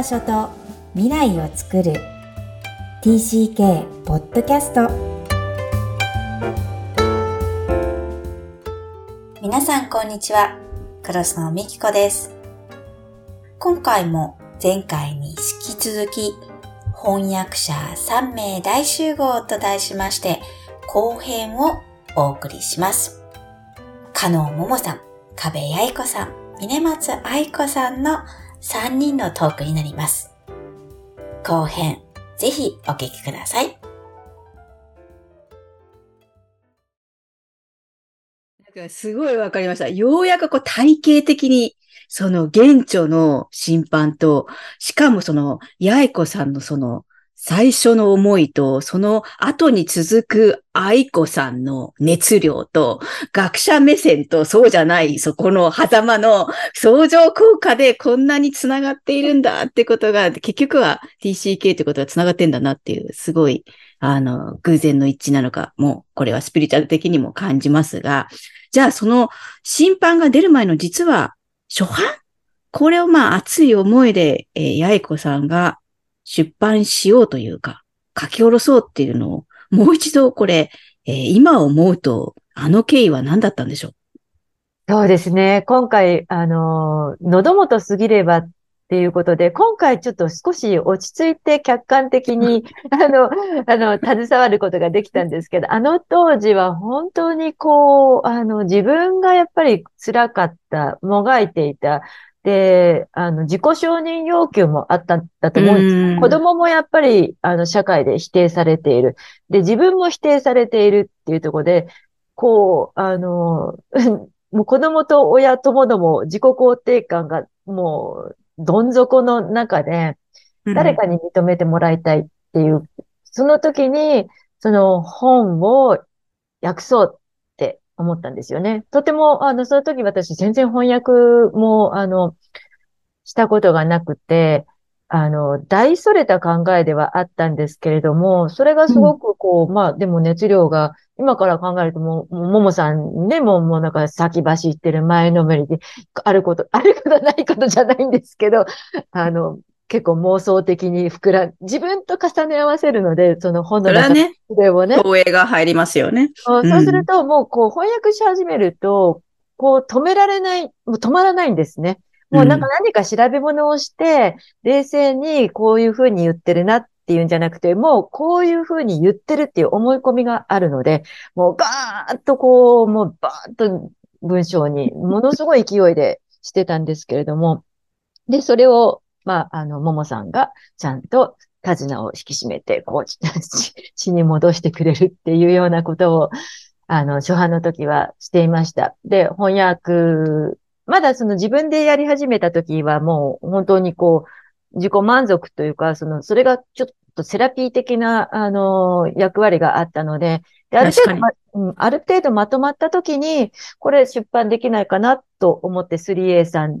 場所と未来を作る。TCK ポッドキャスト皆さんこんにちは。クロスのみきこです。今回も前回に引き続き翻訳者3名大集合と題しまして後編をお送りします。加納桃さん、壁八重子さん、峰松愛子さんの3人のトークになります。後編、ぜひお聞きください。なんかすごいわかりました。ようやくこう体系的に、その現著の審判と、しかもその、八重子さんのその、最初の思いと、その後に続く愛子さんの熱量と、学者目線とそうじゃない、そこの狭間の相乗効果でこんなに繋がっているんだってことが、結局は TCK ってことが繋がってんだなっていう、すごい、あの、偶然の一致なのか、もう、これはスピリチュアル的にも感じますが、じゃあその審判が出る前の実は初版？これをまあ熱い思いで、えー、八重子さんが出版しようというか、書き下ろそうっていうのを、もう一度これ、えー、今思うと、あの経緯は何だったんでしょう？そうですね。今回、あの、喉元すぎればっていうことで、今回ちょっと少し落ち着いて客観的に、あの、あの、携わることができたんですけど、あの当時は本当にこう、あの、自分がやっぱり辛かった、もがいていた、で、あの、自己承認要求もあったんだと思うんです。子供もやっぱり、あの、社会で否定されている。で、自分も否定されているっていうところで、こう、あの、もう子供と親ともども自己肯定感がもう、どん底の中で、誰かに認めてもらいたいっていう、その時に、その本を訳そう思ったんですよね。とても、あの、その時私全然翻訳も、あの、したことがなくて、あの、大それた考えではあったんですけれども、それがすごくこう、うん、まあ、でも熱量が、今から考えるともう、ももさんね、もう、もうなんか先走ってる前のめりで、あること、あることないことじゃないんですけど、あの、結構妄想的に膨ら、自分と重ね合わせるので、その本の中でもね。投影が入りますよね。そうすると、もうこう翻訳し始めると、こう止められない、もう止まらないんですね。もうなんか何か調べ物をして、冷静にこういうふうに言ってるなっていうんじゃなくて、もうこういうふうに言ってるっていう思い込みがあるので、もうガーッとこう、もうバーッと文章にものすごい勢いでしてたんですけれども、で、それをまあ、あの、ももさんがちゃんと手綱を引き締めて、こう、血に戻してくれるっていうようなことを、あの、初版の時はしていました。で、翻訳、まだその自分でやり始めた時はもう本当にこう、自己満足というか、その、それがちょっとセラピー的な、あの、役割があったので、である程度、ま、うん、ある程度まとまった時に、これ出版できないかなと思って 3A さん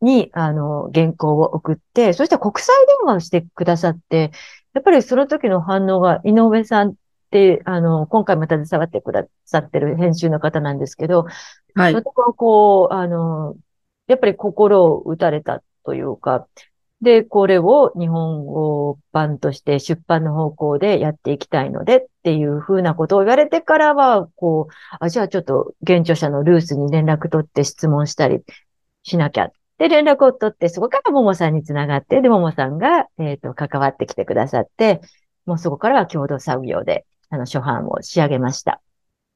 に、あの、原稿を送って、そして国際電話をしてくださって、やっぱりその時の反応が、井上さんって、あの、今回も携わってくださってる編集の方なんですけど、はい。そここう、あの、やっぱり心を打たれたというか、で、これを日本語版として出版の方向でやっていきたいのでっていうふうなことを言われてからは、こう、あ、じゃあちょっと現著者のルースに連絡取って質問したりしなきゃっで、連絡を取って、そこからももさんにつながって、で、ももさんが、えっ、ー、と、関わってきてくださって、もうそこからは共同作業で、あの、初版を仕上げました。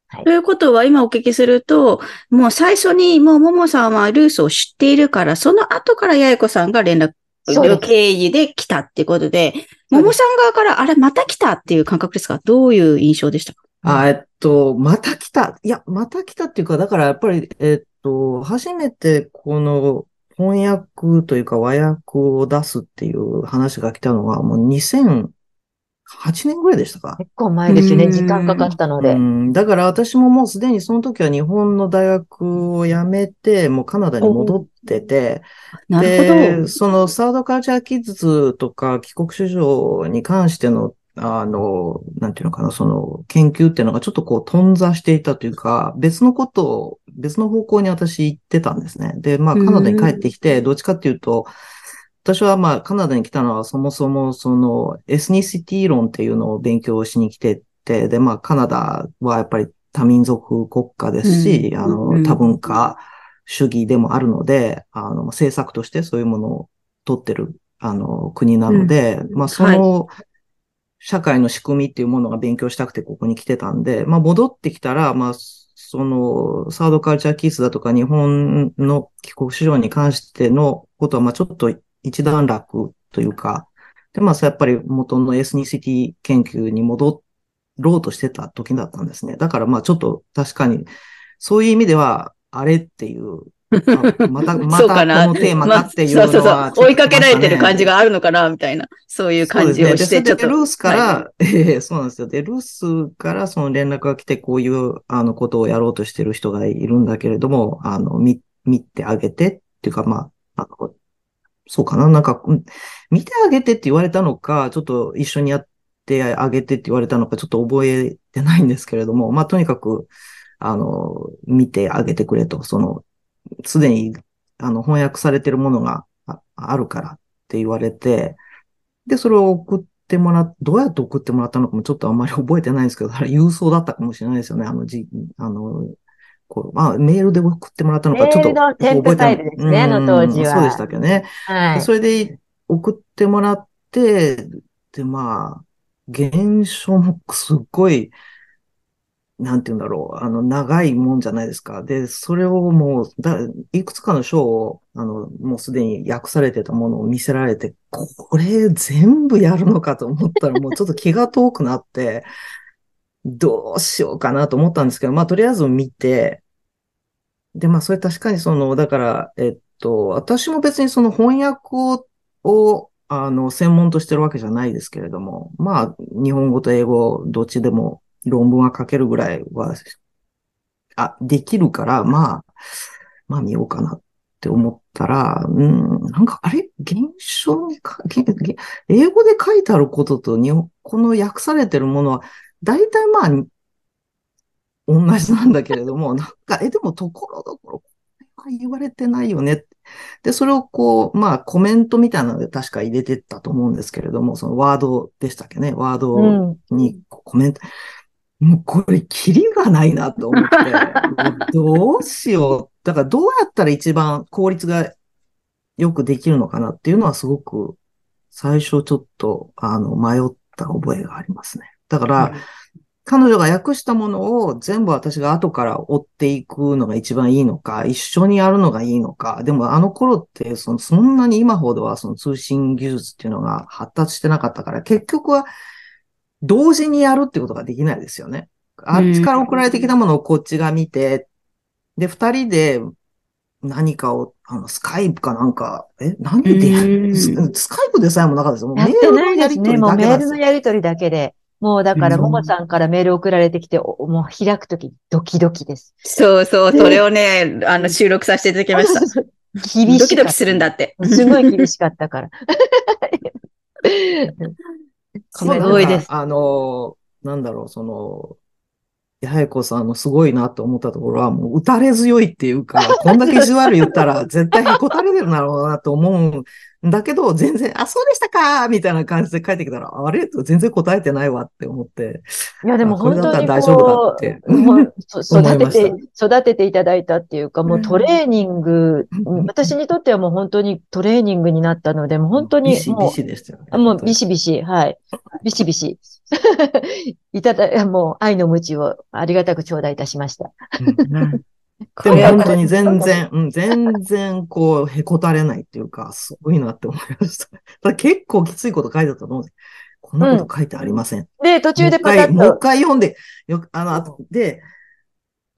はい、ということは、今お聞きすると、もう最初に、もうももさんはルースを知っているから、その後から八重子さんが連絡、経緯で来たっていうことで、ももさん側から、あれ、また来たっていう感覚ですか？どういう印象でしたか？あえっと、また来た。いや、また来たっていうか、だからやっぱり、えっと、初めてこの翻訳というか和訳を出すっていう話が来たのはもう2008年ぐらいでしたか結構前ですよね。時間かかったので。だから私ももうすでにその時は日本の大学を辞めて、もうカナダに戻ってて、なるほど。そのサードカルチャーキッズとか帰国子女に関してのあの、なんていうのかな、その研究っていうのがちょっとこう頓挫していたというか、別のことを、別の方向に私行ってたんですね。で、まあカナダに帰ってきて、どっちかっていうと、私はまあカナダに来たのはそもそもそのエスニシティ論っていうのを勉強しに来てて、でまあカナダはやっぱり多民族国家ですし、あの多文化主義でもあるので、あの政策としてそういうものを取ってるあの国なので、まあその社会の仕組みっていうものが勉強したくてここに来てたんで、まあ戻ってきたら、まあそのサードカルチャーキースだとか日本の帰国子女に関してのことはまあちょっと一段落というか、で、まあ、やっぱり元のエスニシティ研究に戻ろうとしてた時だったんですね。だからまあちょっと確かに、そういう意味では、あれっていう、また、またこのテーマかっていうのは、まあそうそうそう。追いかけられてる感じががあるのかなみたいな。そういう感じをして、ちょっと。でルースかはら、ええそうなんですよ。で、ルースからその連絡が来て、こういう、あの、ことをやろうとしてる人がいるんだけれども、あの、見、見てあげてっていうか、まあ、あの、そうかななんか、うん見てあげてって言われたのか、ちょっと一緒にやってあげてって言われたのか、ちょっと覚えてないんですけれども、まあ、とにかく、あの、見てあげてくれと、その、すでに、あの、翻訳されてるものがああるからって言われて、で、それを送ってもらっ、どうやって送ってもらったのかもちょっとあんまり覚えてないんですけど、あれ郵送だったかもしれないですよね。あの、じ、あの、こう、まあ、メールで送ってもらったのか、ちょっと覚えてないあの当時はうんそうでしたっけね。はい。それで送ってもらって、で、まあ、現象もすっごい、なんて言うんだろう、あの、長いもんじゃないですか。で、それをもう、だ、いくつかの章を、あの、もうすでに訳されてたものを見せられて、これ全部やるのかと思ったら、もうちょっと気が遠くなって、どうしようかなと思ったんですけど、まあ、とりあえず見て、で、まあ、それ確かにその、だから、えっと、私も別にその翻訳を、をあの、専門としてるわけじゃないですけれども、まあ、日本語と英語、どっちでも論文は書けるぐらいは、あ、できるから、まあ、まあ見ようかなって思ったら、うん、なんか、あれ？現象にか、英語で書いてあることと日本、この訳されてるものは、大体まあ、同じなんだけれども、なんか、え、でもところどころ、これは言われてないよね。で、それをこう、まあ、コメントみたいなので確か入れてったと思うんですけれども、そのワードでしたっけね？ワードうん。にコメント、もうこれ、キリがないなと思って、どうしよう。だから、どうやったら一番効率がよくできるのかなっていうのはすごく、最初ちょっと、あの、迷った覚えがありますね。だから、彼女が訳したものを全部私が後から追っていくのが一番いいのか、一緒にやるのがいいのか。でもあの頃ってそのそんなに今ほどはその通信技術っていうのが発達してなかったから、結局は同時にやるってことができないですよね。あっちから送られてきたものをこっちが見て、で、二人で何かを、あの、スカイプかなんか、え、何でう？んススカイプでさえもなかったですよ。もうメールないですね。のやり取りもうメール。のやり取りだけで。もうだから、うんももさんからメール送られてきて、おもう開くときドキドキです。そうそう、それをね、あの、収録させていただきました。厳しかった。ドキドキするんだって。すごい厳しかったから。すごいです。あの、なんだろう、その、八重子さんのすごいなと思ったところは、もう打たれ強いっていうか、こんだけ意地悪言ったら絶対へこたれてるだろうなと思うんだけど、全然、あ、そうでしたかみたいな感じで帰ってきたら、あれ？全然答えてないわって思って。いや、でもあこれだった本当にら大丈夫だこって 育ててし、育てていただいたっていうか、もうトレーニング、うん私にとってはもう本当にトレーニングになったので、もう本当にビシビもシでしたよね。う、もうビシビシ、はい。ビシビシ。いただ、もう愛の無知をありがたく頂戴いたしました。うんでも本当に全然、うん、全然こう、へこたれないっていうか、すごいなって思いました。ただ結構きついこと書いてたと思うんです。こんなこと書いてありません。で、途中でパタッもう一回、もう一と、回読んで、よく、あの、で、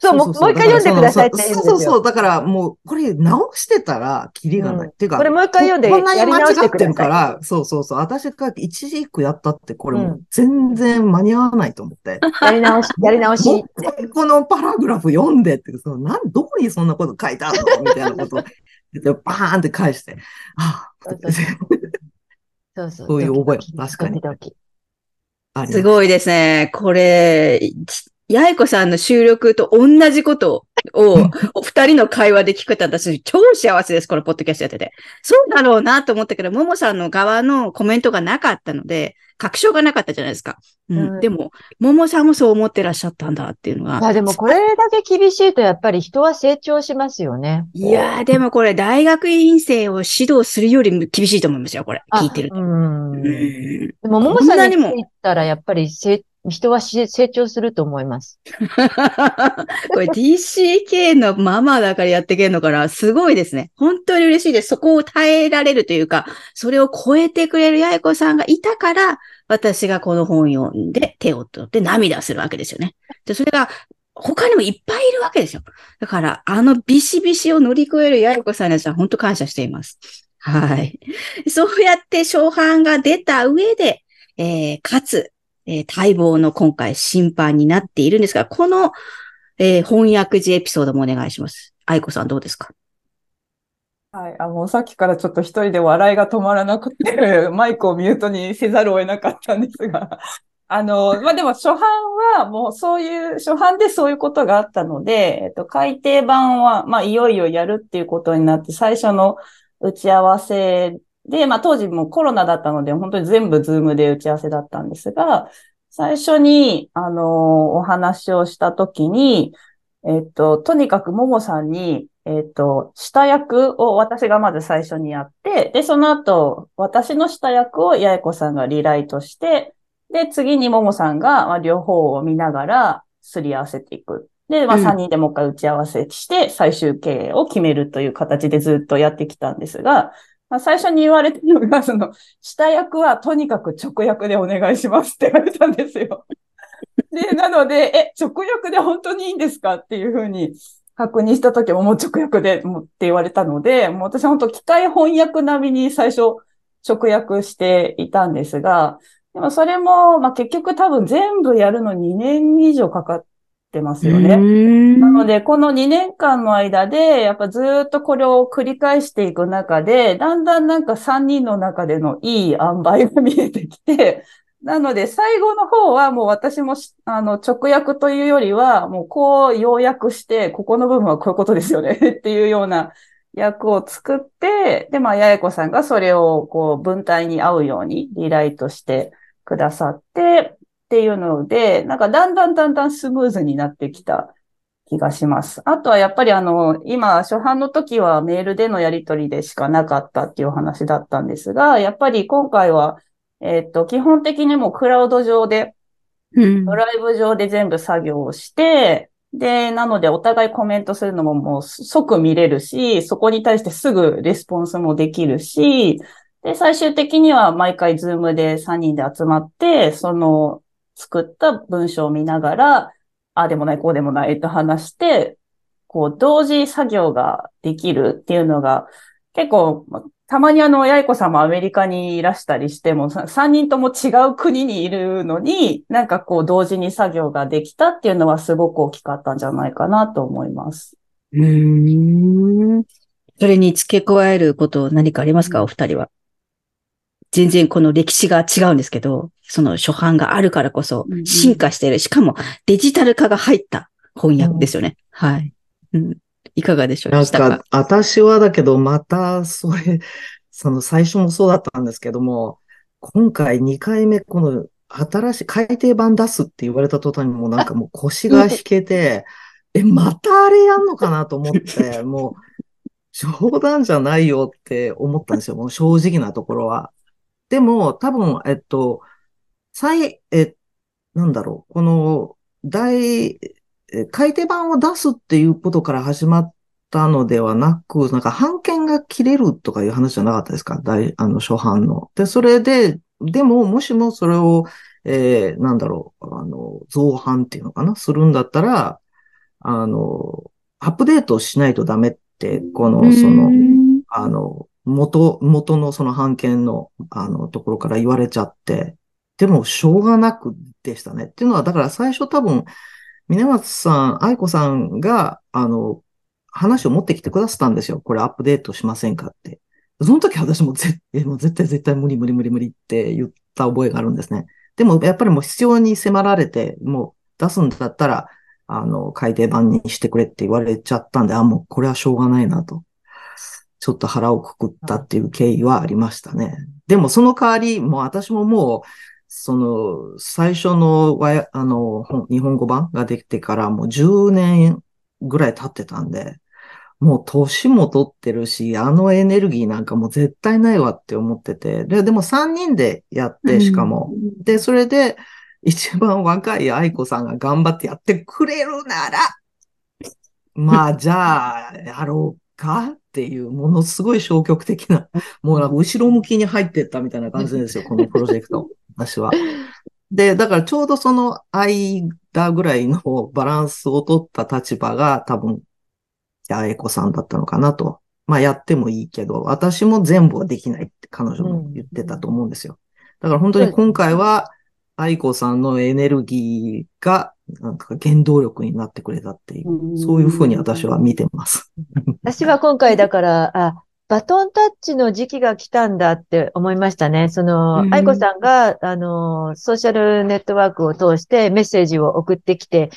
そう、もうもう一回読んでくださいって言うんですよ。そうそうそう。だからもう、これ直してたら、キリがない。うんっていうか、これもう一回読んでここんなにやり直間違ってるから、そうそうそう。私が一時一句やったって、これもうう全然間に合わないと思って。やり直し、やり直しもう。一回このパラグラフ読んでって、その、なん、どこにそんなこと書いてあるの？みたいなことをバーンって返して、ああ、そうそうそういう覚え確かにドキドキありますすごいですね。これ、い八重子さんの収録と同じことを、お二人の会話で聞くと私超幸せです、このポッドキャストやってて。そうだろうなと思ったけど、ももさんの側のコメントがなかったので、確証がなかったじゃないですか。うん。うんでも、ももさんもそう思ってらっしゃったんだっていうのが。まあでもこれだけ厳しいとやっぱり人は成長しますよね。いやー、でもこれ、大学院生を指導するよりも厳しいと思いますよ、これ。あ聞いてると。うん。うんでも、ももさんに聞いたらやっぱりせ人は成長すると思います。これ DCK のママだからやっていけるのから、すごいですね。本当に嬉しいです。そこを耐えられるというか、それを超えてくれる八重子さんがいたから、私がこの本読んで手を取って涙するわけですよね。で、それが他にもいっぱいいるわけですよ。だから、あのビシビシを乗り越える八重子さんには本当感謝しています。はい。そうやって初版が出た上で、えー、かつ、えー待望の今回審判になっているんですが、この、えー翻訳時エピソードもお願いします。愛子さんどうですか？はい。あ、もうさっきからちょっと一人で笑いが止まらなくて、マイクをミュートにせざるを得なかったんですが。あの、まあ、でも初版はもうそういう、初版でそういうことがあったので、えっと、改訂版は、まあ、いよいよやるっていうことになって、最初の打ち合わせで、まあ、当時もコロナだったので、本当に全部ズームで打ち合わせだったんですが、最初に、あの、お話をしたときに、えっと、とにかくももさんに、えっと、下役を私がまず最初にやって、で、その後、私の下役を八重子さんがリライトして、で、次にももさんが、まあ、両方を見ながら、すり合わせていく。で、まあ、うん3人でもう一回打ち合わせして、最終形を決めるという形でずっとやってきたんですが、まあ、最初に言われたのが、その、下役はとにかく直訳でお願いしますって言われたんですよ。で、なので、え、直訳で本当にいいんですかっていうふうに確認したときももう直訳でもって言われたので、もう私は本当機械翻訳並みに最初直訳していたんですが、でもそれも、まあ結局多分全部やるの2年以上かかってますよね。なので、で、この2年間の間で、やっぱずーっとこれを繰り返していく中で、だんだんなんか3人の中でのいい塩梅が見えてきて、なので、最後の方はもう私もし、あの、直訳というよりは、もうこう要約して、ここの部分はこういうことですよね っていうような訳を作って、で、まあ、八重子さんがそれをこう文体に合うようにリライトしてくださって、っていうので、なんかだんだんだんだんスムーズになってきた気がします。あとはやっぱりあの、今、初版の時はメールでのやり取りでしかなかったっていうお話だったんですが、やっぱり今回は、えっと、基本的にもうクラウド上で、うんドライブ上で全部作業をして、で、なのでお互いコメントするのももう即見れるし、そこに対してすぐレスポンスもできるし、で、最終的には毎回 Zoom で3人で集まって、その作った文章を見ながら、ああでもない、こうでもないと話して、こう、同時作業ができるっていうのが、結構、またまにあの、八重子さんもアメリカにいらしたりしても、さ3人とも違う国にいるのに、なんかこう、同時に作業ができたっていうのはすごく大きかったんじゃないかなと思います。うーんそれに付け加えること何かありますか、お二人は。全然この歴史が違うんですけど、その初版があるからこそうんうん進化している。しかもデジタル化が入った翻訳ですよね。はい。うん。いかがでしょう？なんか、私はだけど、また、それ、その最初もそうだったんですけども、今回2回目、この新しい改訂版出すって言われた途端にもうなんかもう腰が引けて、え、またあれやんのかなと思って、もう、冗談じゃないよって思ったんですよ。もう正直なところは。でも、多分、えっと、再、え、なんだろう、この、大、え改訂版を出すっていうことから始まったのではなく、なんか版権が切れるとかいう話じゃなかったですか？大、あの、初版の。で、それで、でも、もしもそれを、えーなんだろう、あの、造版っていうのかな？するんだったら、あの、アップデートしないとダメって、この、その、あの、元、元のその版権の、あの、ところから言われちゃって、でも、しょうがなくでしたね。っていうのは、だから最初多分、峰松さん、愛子さんが、あの、話を持ってきてくださったんですよ。これアップデートしませんかって。その時私もぜもう絶対絶対無理無理無理無理って言った覚えがあるんですね。でも、やっぱりもう必要に迫られて、もう出すんだったら、あの、改訂版にしてくれって言われちゃったんで、あ、もうこれはしょうがないなと。ちょっと腹をくくったっていう経緯はありましたね。でもその代わり、もう私ももう、その、最初のあの、日本語版ができてからもう10年ぐらい経ってたんで、もう年も取ってるし、あのエネルギーなんかもう絶対ないわって思ってて、で、でも3人でやって、しかも。で、それで、一番若い愛子さんが頑張ってやってくれるなら、まあ、じゃあ、やろうかっていう、ものすごい消極的な、もう後ろ向きに入ってったみたいな感じですよ、このプロジェクト。私は。で、だからちょうどその間ぐらいのバランスを取った立場が多分、八重子さんだったのかなと。まあやってもいいけど、私も全部はできないって彼女も言ってたと思うんですよ。だから本当に今回は、愛子さんのエネルギーが、なんか原動力になってくれたっていう、そういうふうに私は見てます。私は今回だから、あ、バトンタッチの時期が来たんだって思いましたね。そのう、ん愛子さんが、あの、ソーシャルネットワークを通してメッセージを送ってきて、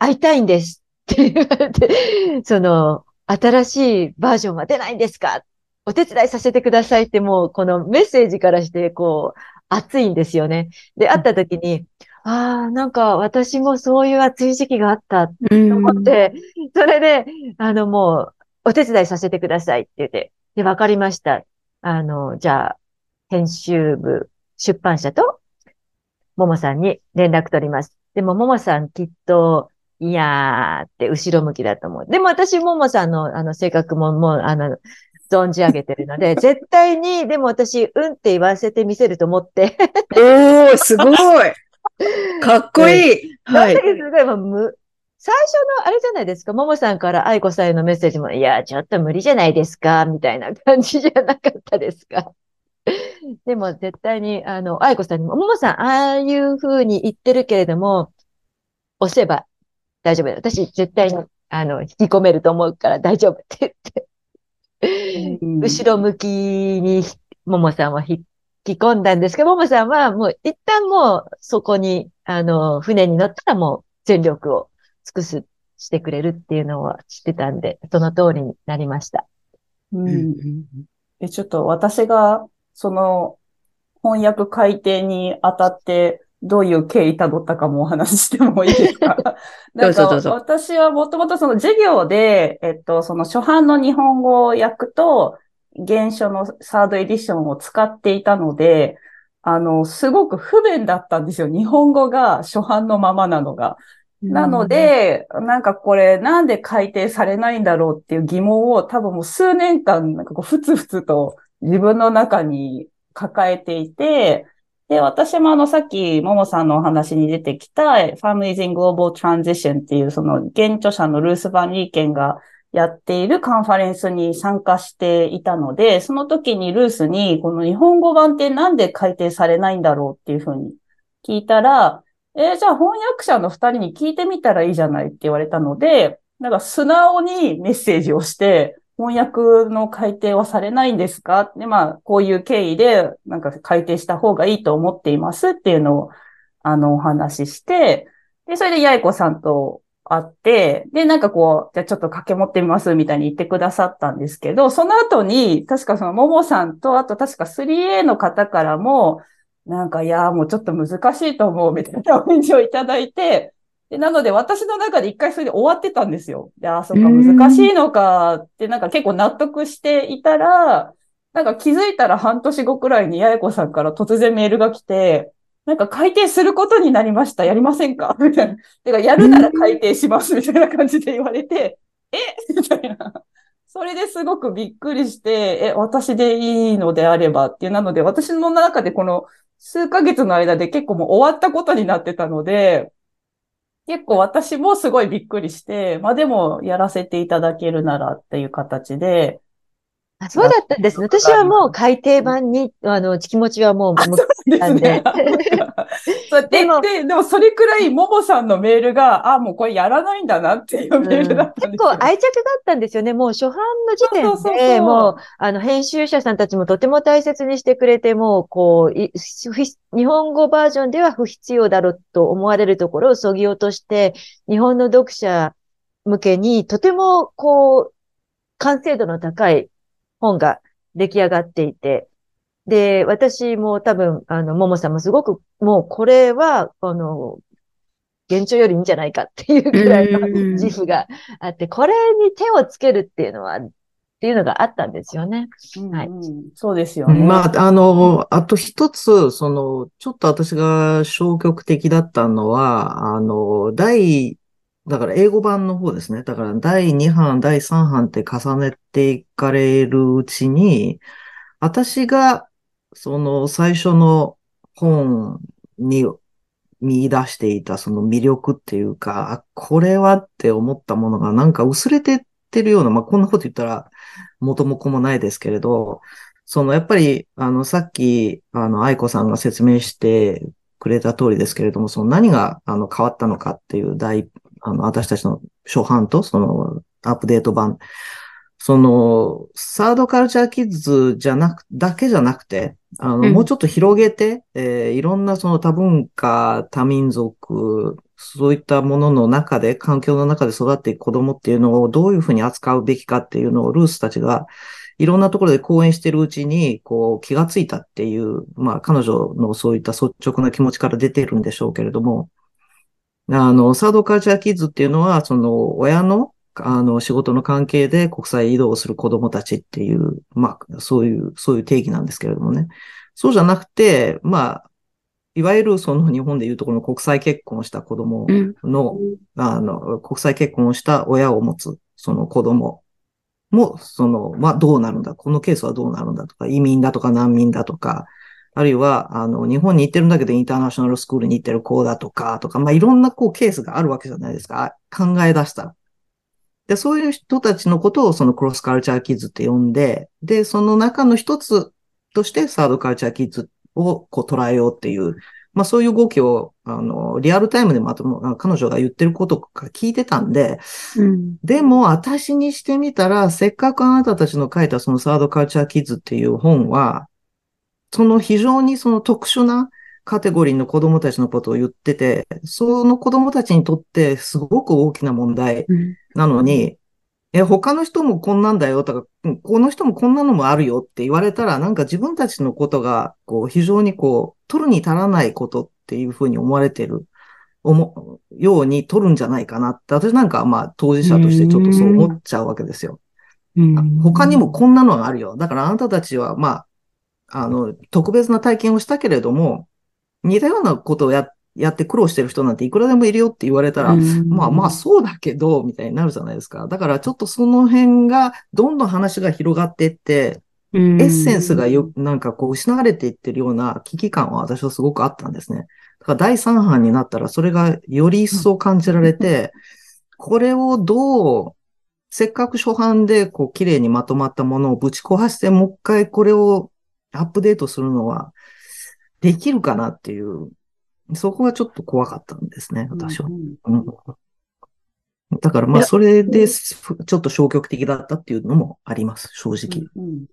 会いたいんですって言われて、その、新しいバージョンは出ないんですか？お手伝いさせてくださいってもう、このメッセージからして、こう、熱いんですよね。で、会った時に、ああ、なんか私もそういう熱い時期があったと思って、それで、あの、もう、お手伝いさせてくださいって言って、で、わかりました。あの、じゃあ、編集部、出版社と、ももさんに連絡取ります。でも、ももさんきっと、いやーって後ろ向きだと思う。でも私、ももさんの、あの、性格ももう、あの、存じ上げてるので、絶対に、でも私、うんって言わせてみせると思って、おー、すごいかっこいい はい。すごいもうむ、最初のあれじゃないですか、ももさんから愛子さんへのメッセージも、いや、ちょっと無理じゃないですか、みたいな感じじゃなかったですか？でも絶対に、あの、愛子さんにも、ももさん、ああいう風に言ってるけれども、押せば大丈夫だ。私、絶対に、あの、引き込めると思うから大丈夫って言って、後ろ向きに、ももさんは引き込んだんですけど、ももさんはもう一旦もうそこに、あの、船に乗ったらもう全力を尽くす、してくれるっていうのは知ってたんで、その通りになりました。うんで、ちょっと私が、その、翻訳改訂にあたって、どういう経緯たどったかもお話ししてもいいですか？なんかどうぞどうぞ私はもともとその授業で、えっと、その初版の日本語訳と原書のサードエディションを使っていたので、あの、すごく不便だったんですよ。日本語が初版のままなのが。なので、なんかこれなんで改訂されないんだろうっていう疑問を多分もう数年間、なんかこう、ふつふつと自分の中に抱えていて、で、私もあの、さっき、ももさんのお話に出てきた、Families in Global Transition っていう、その、現著者のルース・バン・リーケンがやっているカンファレンスに参加していたので、その時にルースに、この日本語版ってなんで改訂されないんだろうっていうふうに聞いたら、えーじゃあ翻訳者の二人に聞いてみたらいいじゃないって言われたので、なんか素直にメッセージをして、翻訳の改訂はされないんですか？で、まあ、こういう経緯で、なんか改訂した方がいいと思っていますっていうのを、あの、お話しして、で、それで八重子さんと会って、で、なんかこう、じゃあちょっと掛け持ってみますみたいに言ってくださったんですけど、その後に、確かそのももさんと、あと確か 3A の方からも、なんか、いやー、もうちょっと難しいと思うみたいなお返事をいただいて、でなので私の中で一回それで終わってたんですよ。で、あー、そっか、うん難しいのかって、なんか結構納得していたら、なんか気づいたら半年後くらいに八重子さんから突然メールが来て、なんか改訂することになりました。やりませんか？みたいな。てか、やるなら改訂します。みたいな感じで言われて、え？みたいな。それですごくびっくりして、え、私でいいのであればっていう、なので、私の中でこの数ヶ月の間で結構もう終わったことになってたので、結構私もすごいびっくりして、まあでもやらせていただけるならっていう形で、あそうだったんですね。私はもう改訂版に、あの、気持ちはもう向ですなんでね。そうででもで、でもそれくらい、ももさんのメールが、あ、もうこれやらないんだなっていうメールだったんですよ。結構愛着があったんですよね。もう初版の時点そうそうそうで、そうもう、あの、編集者さんたちもとても大切にしてくれて、もう、こう、日本語バージョンでは不必要だろうと思われるところを削ぎ落として、日本の読者向けに、とても、こう、完成度の高い本が出来上がっていて、で、私も多分、あの、ももさんもすごく、もうこれは、あの、現状よりいいんじゃないかっていうぐらいのうん。自負があって、これに手をつけるっていうのは、っていうのがあったんですよね。はい。そうですよね。まあ、あの、あと一つ、その、ちょっと私が消極的だったのは、あの、第、だから英語版の方ですね。だから第2版、第3版って重ねていかれるうちに、私が、その最初の本に見出していたその魅力っていうか、これはって思ったものがなんか薄れてってるような、まあ、こんなこと言ったら元も子もないですけれど、そのやっぱり、あの、さっき、あの、愛子さんが説明してくれた通りですけれども、その何が、あの、変わったのかっていう大、あの、私たちの初版と、その、アップデート版。その、サードカルチャーキッズじゃなく、だけじゃなくて、あの、うんもうちょっと広げて、えーいろんなその多文化、多民族、そういったものの中で、環境の中で育っていく子供っていうのをどういうふうに扱うべきかっていうのをルースたちがいろんなところで講演してるうちに、こう気がついたっていう、まあ彼女のそういった率直な気持ちから出てるんでしょうけれども、あの、サードカルチャーキッズっていうのは、その親のあの、仕事の関係で国際移動をする子供たちっていう、まあ、そういう、そういう定義なんですけれどもね。そうじゃなくて、まあ、いわゆるその日本でいうところの国際結婚した子供うん。の、あの、国際結婚をした親を持つ、その子供も、その、まあ、どうなるんだ、このケースはどうなるんだとか、移民だとか難民だとか、あるいは、あの、日本に行ってるんだけど、インターナショナルスクールに行ってる子だとか、とか、まあ、いろんな、こう、ケースがあるわけじゃないですか。考え出したら。で、そういう人たちのことを、そのクロスカルチャーキッズって呼んで、で、その中の一つとして、サードカルチャーキッズを、こう、捉えようっていう、まあそういう動きを、あの、リアルタイムでまとも、彼女が言ってることから聞いてたんで、うん。でも私にしてみたら、せっかくあなたたちの書いたそのサードカルチャーキッズっていう本は、その非常にその特殊なカテゴリーの子供たちのことを言ってて、その子供たちにとってすごく大きな問題うん。なのに、え、他の人もこんなんだよとか、うんこの人もこんなのもあるよって言われたら、なんか自分たちのことが、こう、非常にこう、取るに足らないことっていうふうに思われてる、思うように取るんじゃないかなって、私なんかはまあ当事者としてちょっとそう思っちゃうわけですよ。うん。他にもこんなのがあるよ。だからあなたたちは、まあ、あの、特別な体験をしたけれども、似たようなことをや、やって苦労してる人なんていくらでもいるよって言われたら、うんまあまあそうだけど、みたいになるじゃないですか。だからちょっとその辺が、どんどん話が広がっていって、うんエッセンスがよ、なんかこう失われていってるような危機感は私はすごくあったんですね。だから第3版になったらそれがより一層感じられて、これをどう、せっかく初版でこう綺麗にまとまったものをぶち壊してもう一回これをアップデートするのはできるかなっていう、そこがちょっと怖かったんですね、私は。うん。だからまあそれですちょっと消極的だったっていうのもあります、正直。うん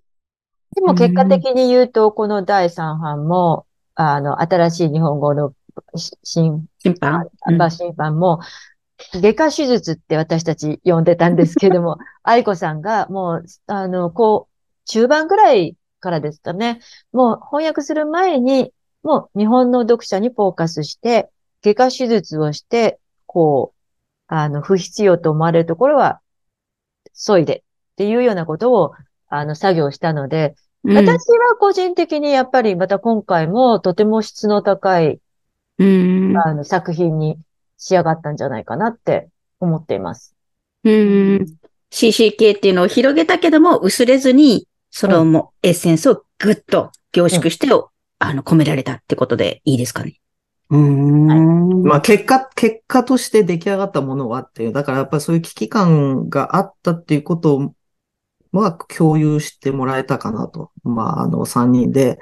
でも結果的に言うと、この第3版も、あの、新しい日本語の審判まあ審判も、外科手術って私たち呼んでたんですけども、愛子さんがもう、あの、こう、中盤ぐらいからですかね、もう翻訳する前に、もう日本の読者にフォーカスして、外科手術をして、こう、あの、不必要と思われるところは、削いでっていうようなことを、あの、作業したので、うん私は個人的にやっぱりまた今回もとても質の高い、うん。あの、作品に仕上がったんじゃないかなって思っています。うん。CCK っていうのを広げたけども、薄れずに、そのもうエッセンスをぐっと凝縮して、あの、込められたってことでいいですかね。うん。まあ結果、結果として出来上がったものはっていう、だからやっぱりそういう危機感があったっていうことは共有してもらえたかなと。まああの三人で、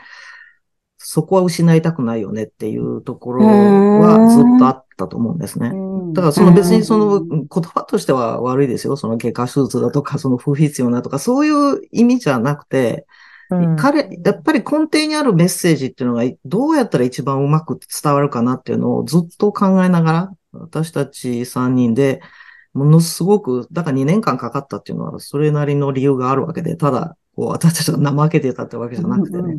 そこは失いたくないよねっていうところはずっとあったと思うんですね。だからその別にその言葉としては悪いですよ。その外科手術だとか、その不必要なとか、そういう意味じゃなくて、うん。彼、やっぱり根底にあるメッセージっていうのがどうやったら一番うまく伝わるかなっていうのをずっと考えながら、私たち3人で、ものすごく、だから2年間かかったっていうのは、それなりの理由があるわけで、ただ、こう、私たちが怠けてたってわけじゃなくてね、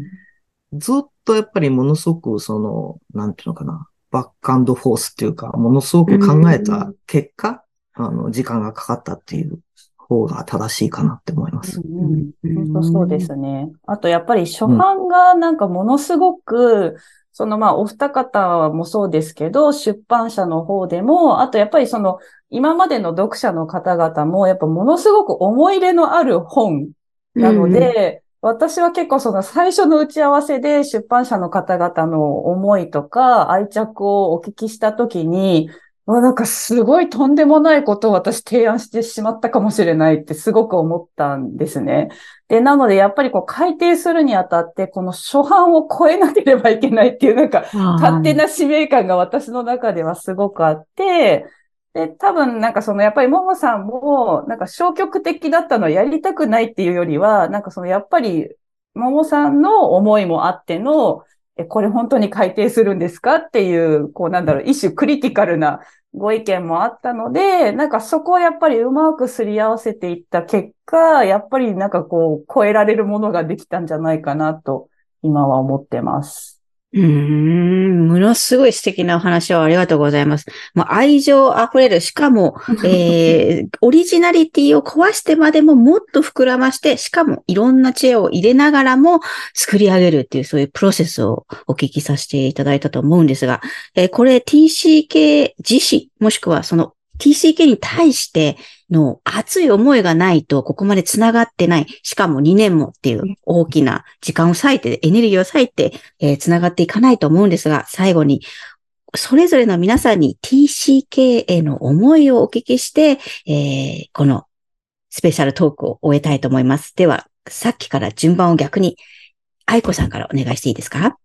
ずっとやっぱりものすごく、その、なんていうのかな、バックアンドフォースっていうか、ものすごく考えた結果、あの、時間がかかったっていう方が正しいかなって思います。うんうんそうですね。あとやっぱり初版がなんかものすごく、そのまあお二方もそうですけど、出版社の方でも、あとやっぱりその今までの読者の方々もやっぱものすごく思い入れのある本なので、私は結構その最初の打ち合わせで出版社の方々の思いとか愛着をお聞きしたときに、わなんかすごいとんでもないことを私提案してしまったかもしれないってすごく思ったんですね。で、なのでやっぱりこう改訂するにあたって、この初版を超えなければいけないっていうなんか勝手な使命感が私の中ではすごくあって、で、多分なんかそのやっぱりももさんもなんか消極的だったのはやりたくないっていうよりは、なんかそのやっぱりももさんの思いもあっての、え、これ本当に改定するんですかっていう、こうなんだろう、一種クリティカルなご意見もあったので、なんかそこをやっぱりうまくすり合わせていった結果、やっぱりなんかこう超えられるものができたんじゃないかなと今は思ってます。うーん、ものすごい素敵なお話をありがとうございます。もう愛情あふれる、しかも、えー、オリジナリティを壊してまでももっと膨らまして、しかもいろんな知恵を入れながらも作り上げるっていう、そういうプロセスをお聞きさせていただいたと思うんですが、えーこれ TCK 自身、もしくはその TCK に対しての熱い思いがないと、ここまで繋がってない。しかも2年もっていう大きな時間を割いて、エネルギーを割いて、えー繋がっていかないと思うんですが、最後に、それぞれの皆さんに TCK への思いをお聞きして、えーこのスペシャルトークを終えたいと思います。では、さっきから順番を逆に、愛子さんからお願いしていいですか？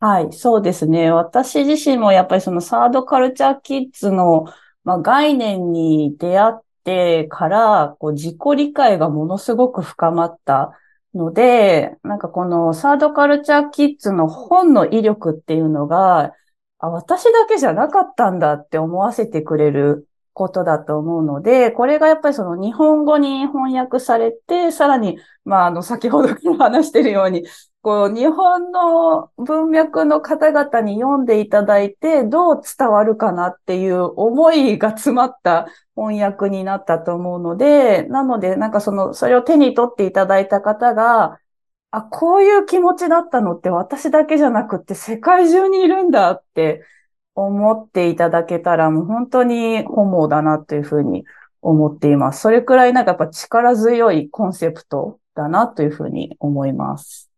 はい、そうですね。私自身もやっぱりそのサードカルチャーキッズの、まあ、概念に出会ってから、こう自己理解がものすごく深まったので、なんかこのサードカルチャーキッズの本の威力っていうのが、あ、私だけじゃなかったんだって思わせてくれることだと思うので、これがやっぱりその日本語に翻訳されて、さらに、まあ、あの、先ほどから話してるように、こう、日本の文脈の方々に読んでいただいて、どう伝わるかなっていう思いが詰まった翻訳になったと思うので、なので、なんかその、それを手に取っていただいた方が、あ、こういう気持ちだったのって私だけじゃなくって世界中にいるんだって思っていただけたら、もう本当に本望だなというふうに思っています。それくらいなんかやっぱ力強いコンセプトだなというふうに思います。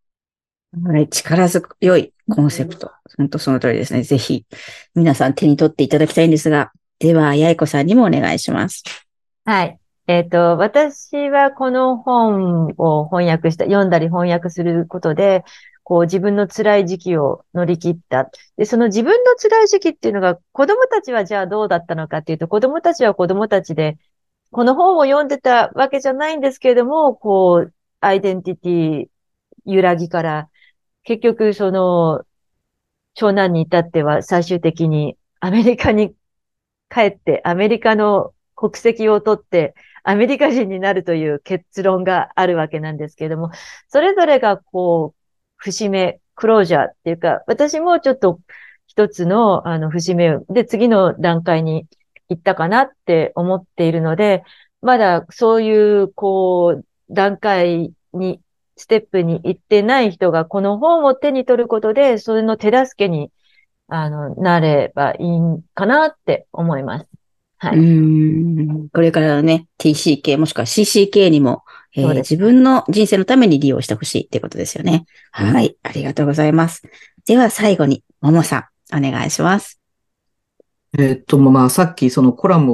はい、力強いコンセプト。本当その通りですね。ぜひ、皆さん手に取っていただきたいんですが、では、やいこさんにもお願いします。はい。えっ、と、私はこの本を翻訳した、読んだり翻訳することで、こう自分の辛い時期を乗り切った。で、その自分の辛い時期っていうのが、子供たちはじゃあどうだったのかっていうと、子供たちは子供たちで、この本を読んでたわけじゃないんですけれども、こう、アイデンティティ揺らぎから、結局その、長男に至っては最終的にアメリカに帰って、アメリカの国籍を取って、アメリカ人になるという結論があるわけなんですけれども、それぞれがこう、節目、クロージャーっていうか、私もちょっと一つの、あの、節目で次の段階に行ったかなって思っているので、まだそういう、こう、段階に、ステップに行ってない人がこの本を手に取ることで、それの手助けに、あの、なればいいかなって思います。はうい。ーんこれからのね、TCK もしくは CCK にも、えー自分の人生のために利用してほしいっていうことですよね。はい。ありがとうございます。では最後に、ももさん、お願いします。えっと、まあ、さっきそのコラム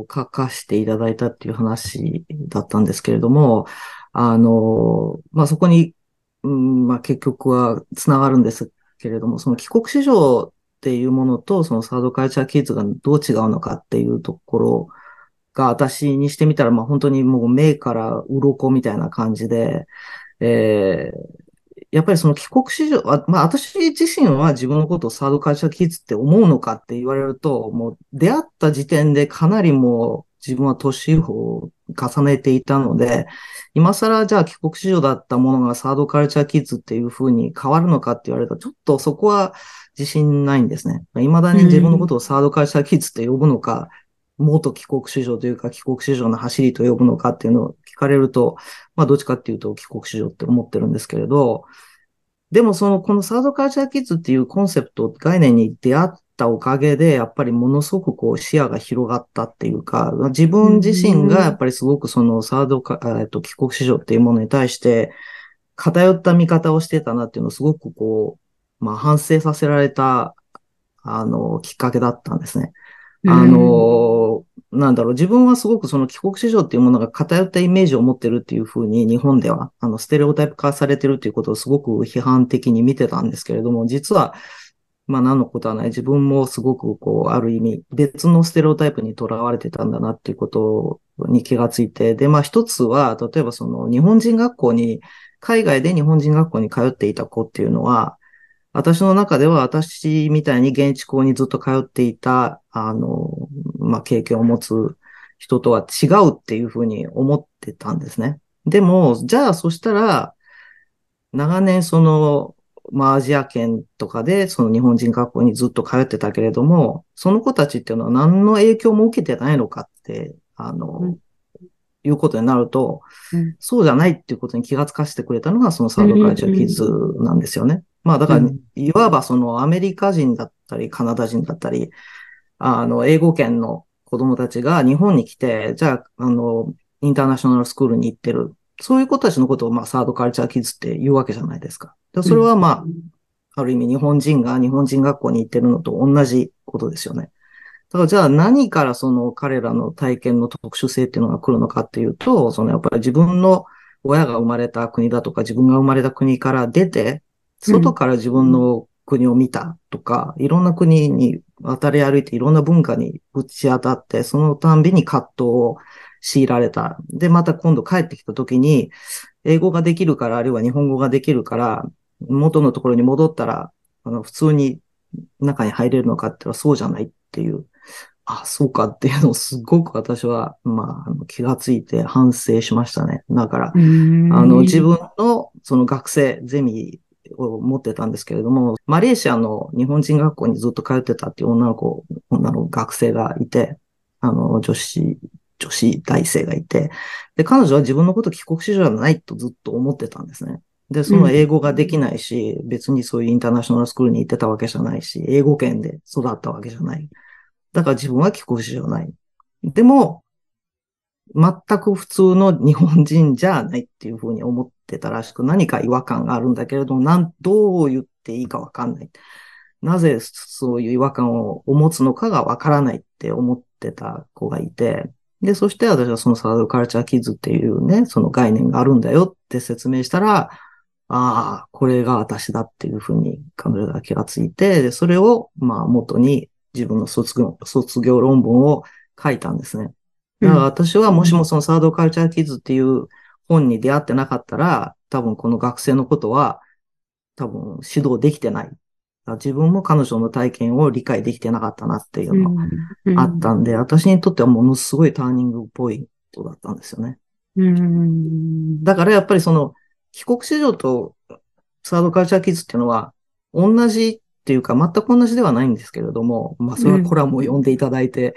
を書かせていただいたっていう話だったんですけれども、あの、まあ、そこにうん、まあ結局は繋がるんですけれども、その帰国子女っていうものと、そのサードカルチャーキッズがどう違うのかっていうところが私にしてみたら、まあ本当にもう目から鱗みたいな感じで、えーやっぱりその帰国子女、あまあ私自身は自分のことをサードカルチャーキッズって思うのかって言われると、もう出会った時点でかなりもう自分は年を重ねていたので、今更じゃあ帰国子女だったものがサードカルチャーキッズっていう風に変わるのかって言われると、ちょっとそこは自信ないんですね。未だに自分のことをサードカルチャーキッズって呼ぶのか、元帰国子女というか帰国子女の走りと呼ぶのかっていうのを聞かれると、まあどっちかっていうと帰国子女って思ってるんですけれど、でもその、このサードカルチャーキッズっていうコンセプト、概念に出会ったおかげで、やっぱりものすごくこう視野が広がったっていうか、自分自身がやっぱりすごくそのサードカ、えっと、帰国子女っていうものに対して偏った見方をしてたなっていうのをすごくこう、まあ反省させられた、あの、きっかけだったんですね。あの、なんだろう、自分はすごくその帰国子女っていうものが偏ったイメージを持ってるっていうふうに日本では、あの、ステレオタイプ化されてるっていうことをすごく批判的に見てたんですけれども、実は、まあ何のことはない。自分もすごくこう、ある意味、別のステレオタイプにとらわれてたんだなっていうことに気がついて、で、まあ一つは、例えばその日本人学校に、海外で日本人学校に通っていた子っていうのは、私の中では私みたいに現地校にずっと通っていた、あの、まあ、経験を持つ人とは違うっていうふうに思ってたんですね。でも、じゃあそしたら、長年その、まあ、アジア圏とかで、その日本人学校にずっと通ってたけれども、その子たちっていうのは何の影響も受けてないのかって、あの、うんいうことになると、うんそうじゃないっていうことに気がつかせてくれたのが、そのサードカルチャーキッズなんですよね。まあだから、うんいわばそのアメリカ人だったり、カナダ人だったり、あの、英語圏の子供たちが日本に来て、じゃあ、あの、インターナショナルスクールに行ってる。そういう子たちのことを、まあ、サードカルチャーキッズって言うわけじゃないですか。でそれはまあ、ある意味日本人が日本人学校に行ってるのと同じことですよね。だからじゃあ何からその彼らの体験の特殊性っていうのが来るのかっていうと、そのやっぱり自分の親が生まれた国だとか自分が生まれた国から出て、外から自分の国を見たとか、いろんな国に渡り歩いていろんな文化にぶち当たって、そのたんびに葛藤を強いられた。で、また今度帰ってきた時に、英語ができるから、あるいは日本語ができるから、元のところに戻ったら、あの、普通に中に入れるのかってはそうじゃないっていう、あ、そうかっていうのをすごく私は、まああの、気がついて反省しましたね。だから、あの、自分のその学生、ゼミを持ってたんですけれども、マレーシアの日本人学校にずっと通ってたっていう女の子、女の学生がいて、あの、女子、女子大生がいて、で、彼女は自分のこと帰国子女じゃないとずっと思ってたんですね。で、その英語ができないし、別にそういうインターナショナルスクールに行ってたわけじゃないし、英語圏で育ったわけじゃない。だから自分は帰国子女じゃない。でも、全く普通の日本人じゃないっていうふうに思ってたらしく、何か違和感があるんだけれども、なん、どう言っていいかわかんない。なぜそういう違和感を持つのかがわからないって思ってた子がいて、で、そして私はそのサードカルチャーキッズっていうね、その概念があるんだよって説明したら、ああ、これが私だっていうふうに彼女が気がついて、で、それを、まあ、元に自分の卒業、卒業論文を書いたんですね。だから私はもしもそのサードカルチャーキッズっていう本に出会ってなかったら、多分この学生のことは多分指導できてない。自分も彼女の体験を理解できてなかったなっていうのがあったんで、私にとってはものすごいターニングポイントだったんですよね。うん。だからやっぱりその帰国子女とサードカルチャーキッズっていうのは同じっていうか全く同じではないんですけれども、まあそれはコラムを読んでいただいて、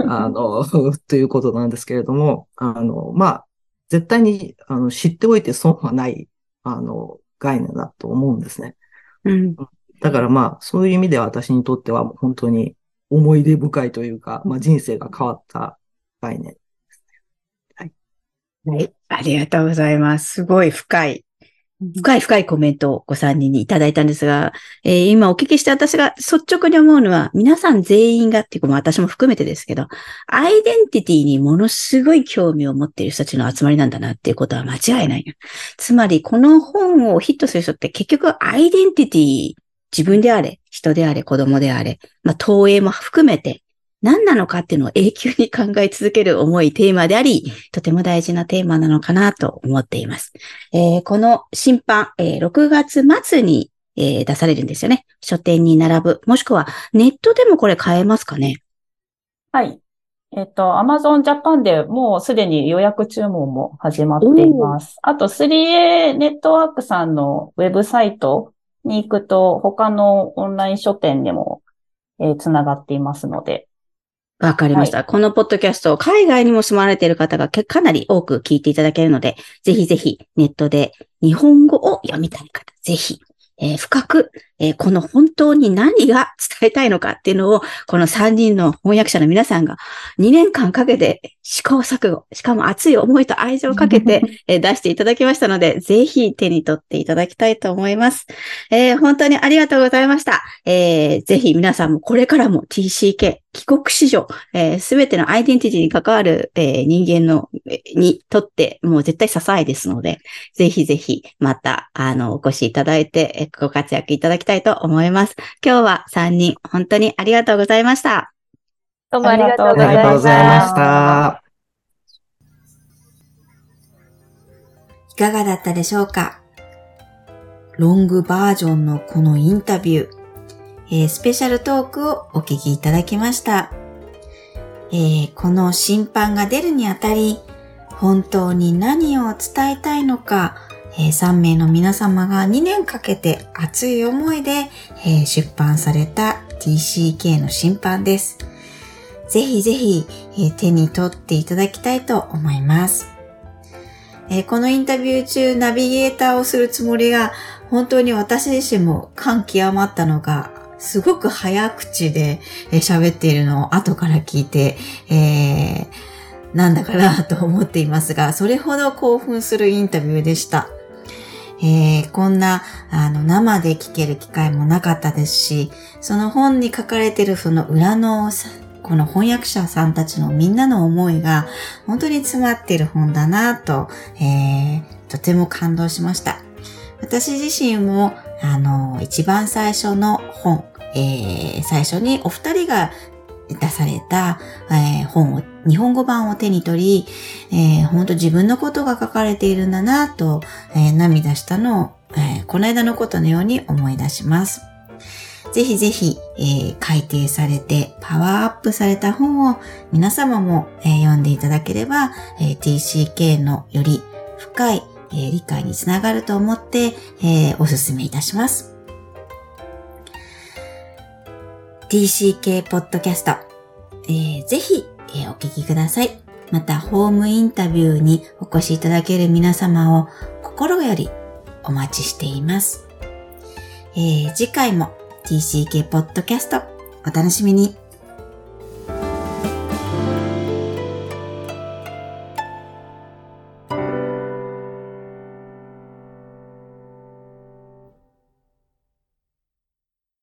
あの、ということなんですけれども、あの、まあ、絶対にあの知っておいて損はない、あの、概念だと思うんですね。うん。だからまあ、そういう意味では私にとっては本当に思い出深いというか、まあ人生が変わった概念。はい。ありがとうございます。すごい深い深い深いコメントをご3人にいただいたんですが、えー今お聞きして私が率直に思うのは、皆さん全員がっていうか、まあ私も含めてですけど、アイデンティティにものすごい興味を持っている人たちの集まりなんだなっていうことは間違いない。つまり、この本をヒットする人って結局アイデンティティ、自分であれ、人であれ、子供であれ、まあ投影も含めて、何なのかっていうのを永久に考え続ける重いテーマであり、とても大事なテーマなのかなと思っています。えーこの審判、えー6月末に、えー出されるんですよね。書店に並ぶ。もしくはネットでもこれ買えますかね？はい。えっと、Amazon Japan でもうすでに予約注文も始まっています。あと 3A ネットワークさんのウェブサイトに行くと他のオンライン書店でも、えーつながっていますので、わかりました。このポッドキャスト、海外にも住まわれている方がけかなり多く聞いていただけるので、ぜひぜひネットで日本語を読みたい方、ぜひ、えー深く、えーこの本当に何が伝えたいのかっていうのを、この3人の翻訳者の皆さんが2年間かけて試行錯誤、しかも熱い思いと愛情をかけて、えー出していただきましたので、ぜひ手に取っていただきたいと思います。えー本当にありがとうございました。えーぜひ皆さんもこれからも TCK、帰国子女、すべてのアイデンティティに関わる、えー人間の、えーにとって、もう絶対支えですので、ぜひぜひ、また、あの、お越しいただいて、えーご活躍いただきたいと思います。今日は3人、本当にありがとうございました。どうもありがとうごありがとうございましざいまた。した。いかがだったでしょうか？ロングバージョンのこのインタビュー、えースペシャルトークをお聞きいただきました。えーこの審判が出るにあたり、本当に何を伝えたいのか、え3名の皆様が2年かけて熱い思いで、えー出版された TCK の審判です。ぜひぜひ、えー手に取っていただきたいと思います。えこのインタビュー中ナビゲーターをするつもりが、本当に私自身も感極まったのが、すごく早口で喋っているのを後から聞いて、えーなんだかなと思っていますが、それほど興奮するインタビューでした。えーこんな、あの、生で聞ける機会もなかったですし、その本に書かれているその裏の、この翻訳者さんたちのみんなの思いが本当に詰まっている本だなと、えーとても感動しました。私自身も、あの、一番最初の本、えー最初にお二人が出された、えー本を、日本語版を手に取り、えー本当自分のことが書かれているんだなと、えー涙したのを、えーこの間のことのように思い出します。ぜひぜひ、えー改訂されてパワーアップされた本を皆様も、えー読んでいただければ、えー TCK のより深い、えー理解につながると思って、えーお勧めいたします。TCK ポッドキャスト、えーぜひ、えーお聞きください。また、ホームインタビューにお越しいただける皆様を心よりお待ちしています。えー次回も TCK ポッドキャストお楽しみに。